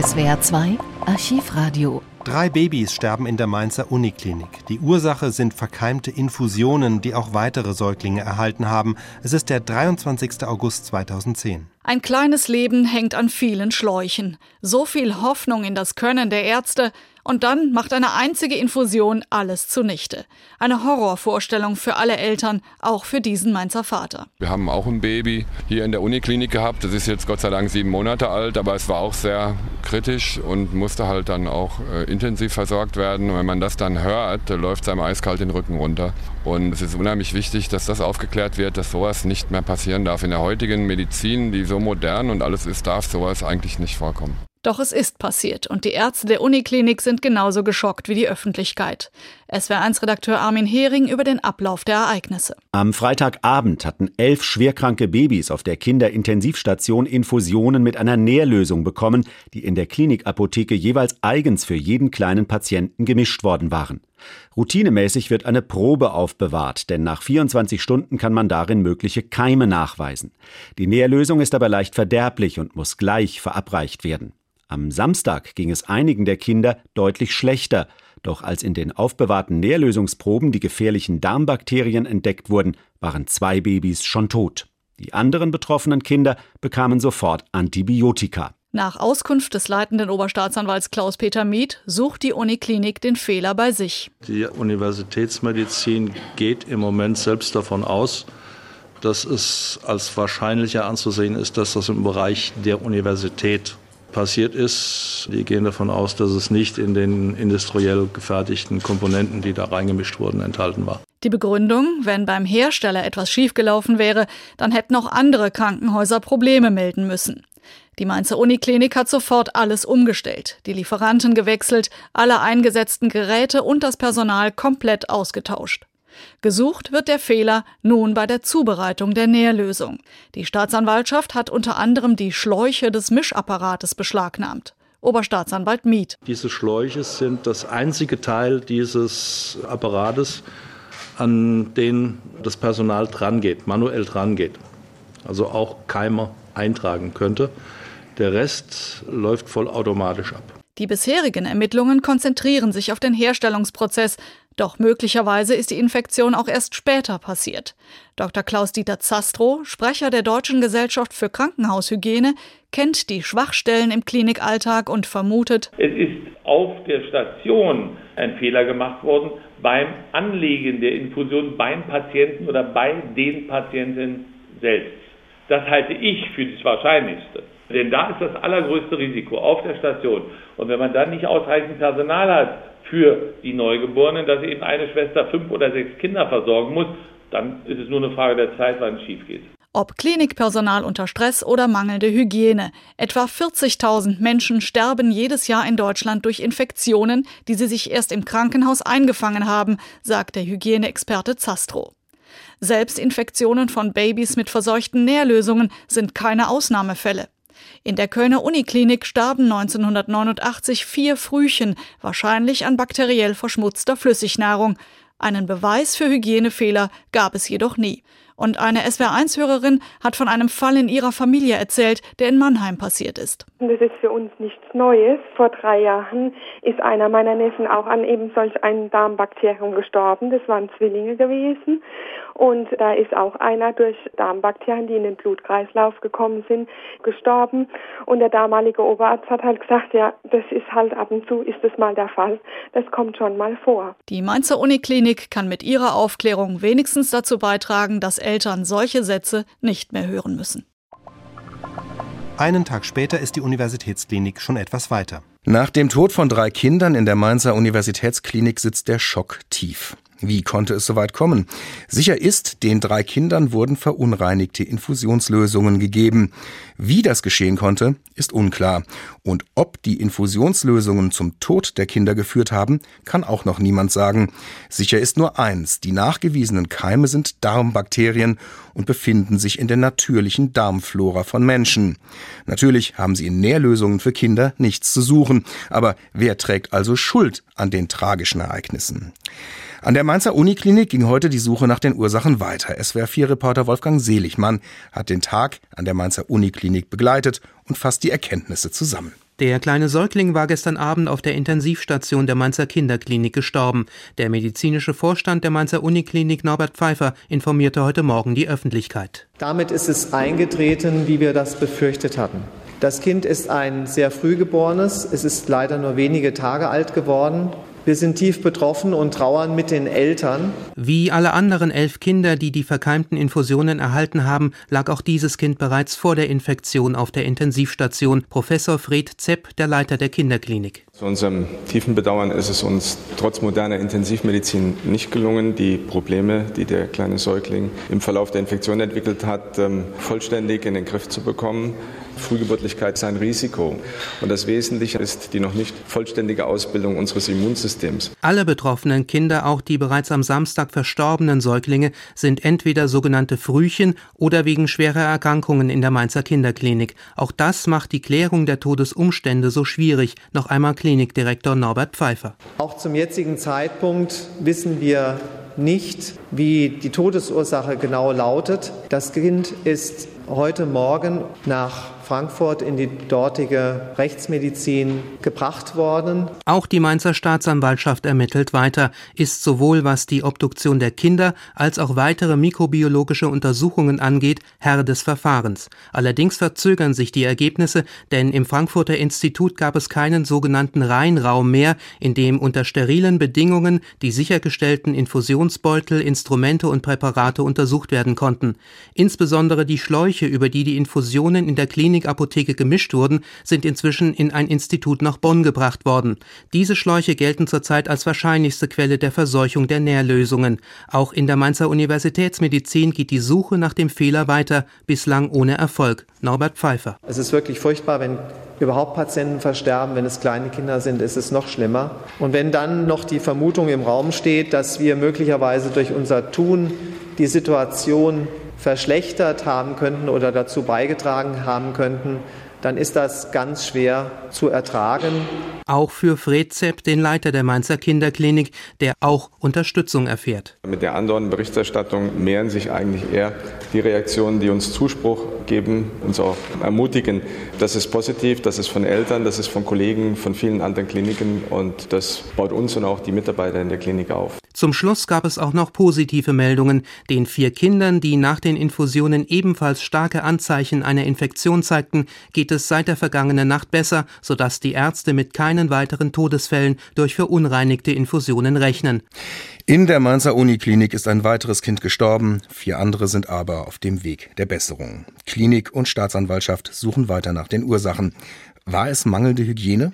SWR 2 Archivradio. Drei Babys sterben in der Mainzer Uniklinik. Die Ursache sind verkeimte Infusionen, die auch weitere Säuglinge erhalten haben. Es ist der 23. August 2010. Ein kleines Leben hängt an vielen Schläuchen. So viel Hoffnung in das Können der Ärzte, und dann macht eine einzige Infusion alles zunichte. Eine Horrorvorstellung für alle Eltern, auch für diesen Mainzer Vater. Wir haben auch ein Baby hier in der Uniklinik gehabt. Das ist jetzt Gott sei Dank sieben Monate alt, aber es war auch sehr kritisch und musste halt dann auch äh, intensiv versorgt werden. Und wenn man das dann hört, läuft es einem eiskalt den Rücken runter. Und es ist unheimlich wichtig, dass das aufgeklärt wird, dass sowas nicht mehr passieren darf. In der heutigen Medizin, die so modern und alles ist, darf sowas eigentlich nicht vorkommen. Doch es ist passiert und die Ärzte der Uniklinik sind genauso geschockt wie die Öffentlichkeit. SWR1-Redakteur Armin Hering über den Ablauf der Ereignisse. Am Freitagabend hatten elf schwerkranke Babys auf der Kinderintensivstation Infusionen mit einer Nährlösung bekommen, die in der Klinikapotheke jeweils eigens für jeden kleinen Patienten gemischt worden waren. Routinemäßig wird eine Probe aufbewahrt, denn nach 24 Stunden kann man darin mögliche Keime nachweisen. Die Nährlösung ist aber leicht verderblich und muss gleich verabreicht werden. Am Samstag ging es einigen der Kinder deutlich schlechter, doch als in den aufbewahrten Nährlösungsproben die gefährlichen Darmbakterien entdeckt wurden, waren zwei Babys schon tot. Die anderen betroffenen Kinder bekamen sofort Antibiotika. Nach Auskunft des leitenden Oberstaatsanwalts Klaus-Peter Mieth sucht die Uniklinik den Fehler bei sich. Die Universitätsmedizin geht im Moment selbst davon aus, dass es als wahrscheinlicher anzusehen ist, dass das im Bereich der Universität passiert ist. Die gehen davon aus, dass es nicht in den industriell gefertigten Komponenten, die da reingemischt wurden, enthalten war. Die Begründung, wenn beim Hersteller etwas schiefgelaufen wäre, dann hätten auch andere Krankenhäuser Probleme melden müssen. Die Mainzer Uniklinik hat sofort alles umgestellt, die Lieferanten gewechselt, alle eingesetzten Geräte und das Personal komplett ausgetauscht. Gesucht wird der Fehler nun bei der Zubereitung der Nährlösung. Die Staatsanwaltschaft hat unter anderem die Schläuche des Mischapparates beschlagnahmt. Oberstaatsanwalt Miet. Diese Schläuche sind das einzige Teil dieses Apparates, an den das Personal drangeht, manuell drangeht. Also auch Keime eintragen könnte. Der Rest läuft vollautomatisch ab. Die bisherigen Ermittlungen konzentrieren sich auf den Herstellungsprozess, doch möglicherweise ist die Infektion auch erst später passiert. Dr. Klaus-Dieter Zastrow, Sprecher der Deutschen Gesellschaft für Krankenhaushygiene, kennt die Schwachstellen im Klinikalltag und vermutet, es ist auf der Station ein Fehler gemacht worden beim Anlegen der Infusion beim Patienten oder bei den Patienten selbst. Das halte ich für das Wahrscheinlichste. Denn da ist das allergrößte Risiko auf der Station. Und wenn man dann nicht ausreichend Personal hat für die Neugeborenen, dass eben eine Schwester fünf oder sechs Kinder versorgen muss, dann ist es nur eine Frage der Zeit, wann es schief geht. Ob Klinikpersonal unter Stress oder mangelnde Hygiene. Etwa 40.000 Menschen sterben jedes Jahr in Deutschland durch Infektionen, die sie sich erst im Krankenhaus eingefangen haben, sagt der Hygieneexperte Zastro. Selbst Infektionen von Babys mit verseuchten Nährlösungen sind keine Ausnahmefälle. In der Kölner Uniklinik starben 1989 vier Frühchen, wahrscheinlich an bakteriell verschmutzter Flüssignahrung. Einen Beweis für Hygienefehler gab es jedoch nie. Und eine SWR1-Hörerin hat von einem Fall in ihrer Familie erzählt, der in Mannheim passiert ist. Das ist für uns nichts Neues. Vor drei Jahren ist einer meiner Neffen auch an eben solch einem Darmbakterium gestorben. Das waren Zwillinge gewesen. Und da ist auch einer durch Darmbakterien, die in den Blutkreislauf gekommen sind, gestorben. Und der damalige Oberarzt hat halt gesagt, ja, das ist halt ab und zu ist das mal der Fall. Das kommt schon mal vor. Die Mainzer Uniklinik kann mit ihrer Aufklärung wenigstens dazu beitragen, dass Eltern solche Sätze nicht mehr hören müssen. Einen Tag später ist die Universitätsklinik schon etwas weiter. Nach dem Tod von drei Kindern in der Mainzer Universitätsklinik sitzt der Schock tief. Wie konnte es soweit kommen? Sicher ist, den drei Kindern wurden verunreinigte Infusionslösungen gegeben. Wie das geschehen konnte, ist unklar. Und ob die Infusionslösungen zum Tod der Kinder geführt haben, kann auch noch niemand sagen. Sicher ist nur eins, die nachgewiesenen Keime sind Darmbakterien und befinden sich in der natürlichen Darmflora von Menschen. Natürlich haben sie in Nährlösungen für Kinder nichts zu suchen, aber wer trägt also Schuld an den tragischen Ereignissen? An der Mainzer Uniklinik ging heute die Suche nach den Ursachen weiter. SWR4-Reporter Wolfgang Seligmann hat den Tag an der Mainzer Uniklinik begleitet und fasst die Erkenntnisse zusammen. Der kleine Säugling war gestern Abend auf der Intensivstation der Mainzer Kinderklinik gestorben. Der medizinische Vorstand der Mainzer Uniklinik Norbert Pfeiffer informierte heute Morgen die Öffentlichkeit. Damit ist es eingetreten, wie wir das befürchtet hatten. Das Kind ist ein sehr früh geborenes. Es ist leider nur wenige Tage alt geworden. Wir sind tief betroffen und trauern mit den Eltern. Wie alle anderen elf Kinder, die die verkeimten Infusionen erhalten haben, lag auch dieses Kind bereits vor der Infektion auf der Intensivstation. Professor Fred Zepp, der Leiter der Kinderklinik. Zu unserem tiefen Bedauern ist es uns trotz moderner Intensivmedizin nicht gelungen, die Probleme, die der kleine Säugling im Verlauf der Infektion entwickelt hat, ähm, vollständig in den Griff zu bekommen. Frühgeburtlichkeit ist ein Risiko. Und das Wesentliche ist die noch nicht vollständige Ausbildung unseres Immunsystems. Alle betroffenen Kinder, auch die bereits am Samstag verstorbenen Säuglinge, sind entweder sogenannte Frühchen oder wegen schwerer Erkrankungen in der Mainzer Kinderklinik. Auch das macht die Klärung der Todesumstände so schwierig. Noch einmal Klinikdirektor Norbert Pfeiffer. Auch zum jetzigen Zeitpunkt wissen wir nicht, wie die Todesursache genau lautet. Das Kind ist heute Morgen nach Frankfurt in die dortige Rechtsmedizin gebracht worden. Auch die Mainzer Staatsanwaltschaft ermittelt weiter, ist sowohl was die Obduktion der Kinder als auch weitere mikrobiologische Untersuchungen angeht, Herr des Verfahrens. Allerdings verzögern sich die Ergebnisse, denn im Frankfurter Institut gab es keinen sogenannten Reinraum mehr, in dem unter sterilen Bedingungen die sichergestellten Infusionsbeutel, Instrumente und Präparate untersucht werden konnten. Insbesondere die Schläuche, über die die Infusionen in der Klinik Klinikapotheke gemischt wurden, sind inzwischen in ein Institut nach Bonn gebracht worden. Diese Schläuche gelten zurzeit als wahrscheinlichste Quelle der Verseuchung der Nährlösungen. Auch in der Mainzer Universitätsmedizin geht die Suche nach dem Fehler weiter, bislang ohne Erfolg. Norbert Pfeiffer. Es ist wirklich furchtbar, wenn überhaupt Patienten versterben. Wenn es kleine Kinder sind, ist es noch schlimmer. Und wenn dann noch die Vermutung im Raum steht, dass wir möglicherweise durch unser Tun die Situation verschlechtert haben könnten oder dazu beigetragen haben könnten, dann ist das ganz schwer zu ertragen. Auch für Fred Zepp, den Leiter der Mainzer Kinderklinik, der auch Unterstützung erfährt. Mit der anderen Berichterstattung mehren sich eigentlich eher die Reaktionen, die uns Zuspruch geben, uns auch ermutigen. Das ist positiv, das ist von Eltern, das ist von Kollegen, von vielen anderen Kliniken und das baut uns und auch die Mitarbeiter in der Klinik auf. Zum Schluss gab es auch noch positive Meldungen. Den vier Kindern, die nach den Infusionen ebenfalls starke Anzeichen einer Infektion zeigten, geht es seit der vergangenen Nacht besser, sodass die Ärzte mit keinen weiteren Todesfällen durch verunreinigte Infusionen rechnen. In der Mainzer Uniklinik ist ein weiteres Kind gestorben, vier andere sind aber auf dem Weg der Besserung. Klinik und Staatsanwaltschaft suchen weiter nach den Ursachen. War es mangelnde Hygiene?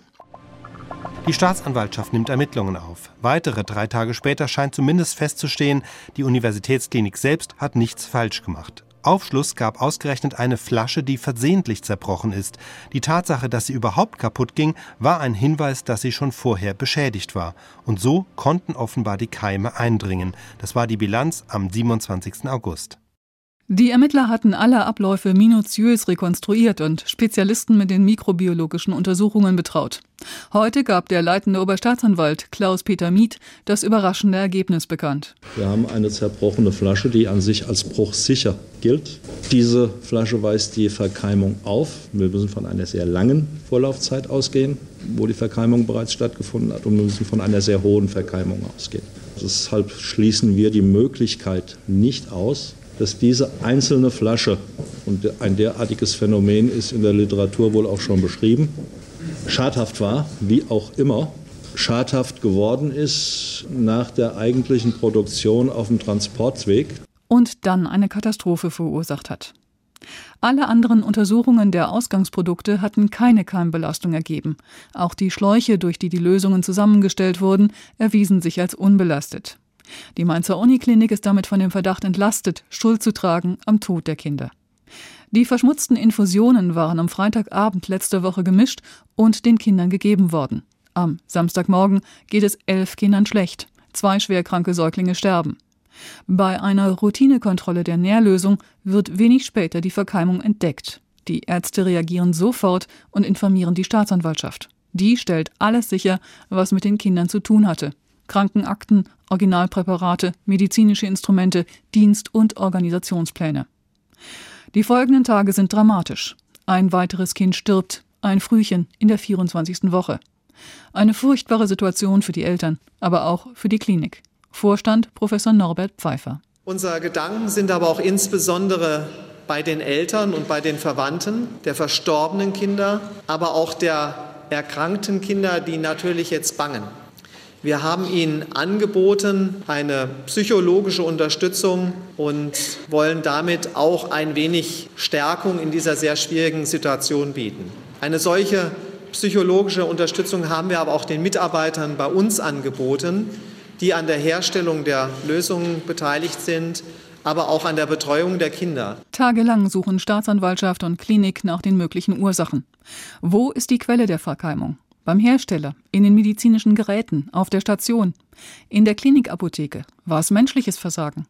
Die Staatsanwaltschaft nimmt Ermittlungen auf. Weitere drei Tage später scheint zumindest festzustehen, die Universitätsklinik selbst hat nichts falsch gemacht. Aufschluss gab ausgerechnet eine Flasche, die versehentlich zerbrochen ist. Die Tatsache, dass sie überhaupt kaputt ging, war ein Hinweis, dass sie schon vorher beschädigt war. Und so konnten offenbar die Keime eindringen. Das war die Bilanz am 27. August. Die Ermittler hatten alle Abläufe minutiös rekonstruiert und Spezialisten mit den mikrobiologischen Untersuchungen betraut. Heute gab der leitende Oberstaatsanwalt Klaus-Peter Miet das überraschende Ergebnis bekannt. Wir haben eine zerbrochene Flasche, die an sich als bruchsicher gilt. Diese Flasche weist die Verkeimung auf. Wir müssen von einer sehr langen Vorlaufzeit ausgehen, wo die Verkeimung bereits stattgefunden hat, und wir müssen von einer sehr hohen Verkeimung ausgehen. Deshalb schließen wir die Möglichkeit nicht aus, dass diese einzelne Flasche, und ein derartiges Phänomen ist in der Literatur wohl auch schon beschrieben, schadhaft war, wie auch immer, schadhaft geworden ist nach der eigentlichen Produktion auf dem Transportweg. Und dann eine Katastrophe verursacht hat. Alle anderen Untersuchungen der Ausgangsprodukte hatten keine Keimbelastung ergeben. Auch die Schläuche, durch die die Lösungen zusammengestellt wurden, erwiesen sich als unbelastet. Die Mainzer Uniklinik ist damit von dem Verdacht entlastet, Schuld zu tragen am Tod der Kinder. Die verschmutzten Infusionen waren am Freitagabend letzter Woche gemischt und den Kindern gegeben worden. Am Samstagmorgen geht es elf Kindern schlecht. Zwei schwerkranke Säuglinge sterben. Bei einer Routinekontrolle der Nährlösung wird wenig später die Verkeimung entdeckt. Die Ärzte reagieren sofort und informieren die Staatsanwaltschaft. Die stellt alles sicher, was mit den Kindern zu tun hatte. Krankenakten, Originalpräparate, medizinische Instrumente, Dienst- und Organisationspläne. Die folgenden Tage sind dramatisch. Ein weiteres Kind stirbt, ein Frühchen in der 24. Woche. Eine furchtbare Situation für die Eltern, aber auch für die Klinik. Vorstand Professor Norbert Pfeiffer. Unsere Gedanken sind aber auch insbesondere bei den Eltern und bei den Verwandten der verstorbenen Kinder, aber auch der erkrankten Kinder, die natürlich jetzt bangen. Wir haben ihnen angeboten eine psychologische Unterstützung und wollen damit auch ein wenig Stärkung in dieser sehr schwierigen Situation bieten. Eine solche psychologische Unterstützung haben wir aber auch den Mitarbeitern bei uns angeboten, die an der Herstellung der Lösungen beteiligt sind, aber auch an der Betreuung der Kinder. Tagelang suchen Staatsanwaltschaft und Klinik nach den möglichen Ursachen. Wo ist die Quelle der Verkeimung? Beim Hersteller, in den medizinischen Geräten, auf der Station, in der Klinikapotheke war es menschliches Versagen.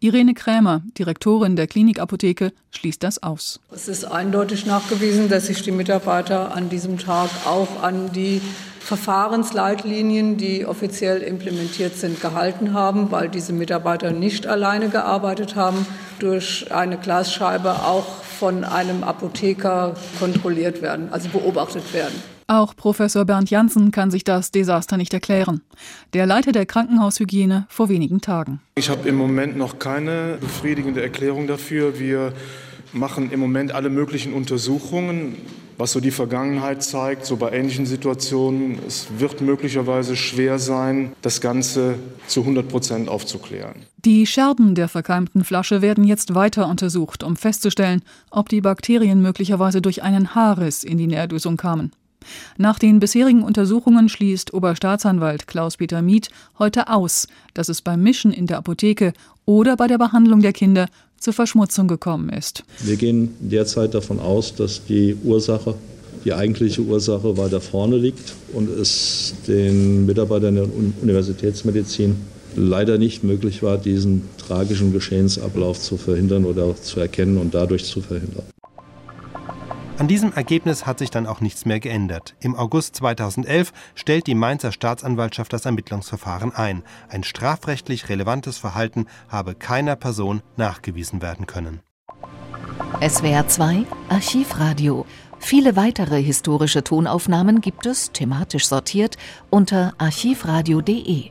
Irene Krämer, Direktorin der Klinikapotheke, schließt das aus. Es ist eindeutig nachgewiesen, dass sich die Mitarbeiter an diesem Tag auch an die Verfahrensleitlinien, die offiziell implementiert sind, gehalten haben, weil diese Mitarbeiter nicht alleine gearbeitet haben, durch eine Glasscheibe auch von einem Apotheker kontrolliert werden, also beobachtet werden. Auch Professor Bernd Janssen kann sich das Desaster nicht erklären. Der Leiter der Krankenhaushygiene vor wenigen Tagen. Ich habe im Moment noch keine befriedigende Erklärung dafür. Wir machen im Moment alle möglichen Untersuchungen, was so die Vergangenheit zeigt, so bei ähnlichen Situationen. Es wird möglicherweise schwer sein, das Ganze zu 100 Prozent aufzuklären. Die Scherben der verkeimten Flasche werden jetzt weiter untersucht, um festzustellen, ob die Bakterien möglicherweise durch einen Haarriss in die Nährlösung kamen. Nach den bisherigen Untersuchungen schließt Oberstaatsanwalt Klaus-Peter Mieth heute aus, dass es beim Mischen in der Apotheke oder bei der Behandlung der Kinder zur Verschmutzung gekommen ist. Wir gehen derzeit davon aus, dass die Ursache, die eigentliche Ursache weiter vorne liegt und es den Mitarbeitern der Universitätsmedizin leider nicht möglich war, diesen tragischen Geschehensablauf zu verhindern oder zu erkennen und dadurch zu verhindern. An diesem Ergebnis hat sich dann auch nichts mehr geändert. Im August 2011 stellt die Mainzer Staatsanwaltschaft das Ermittlungsverfahren ein. Ein strafrechtlich relevantes Verhalten habe keiner Person nachgewiesen werden können. SWR 2 Archivradio. Viele weitere historische Tonaufnahmen gibt es, thematisch sortiert, unter archivradio.de.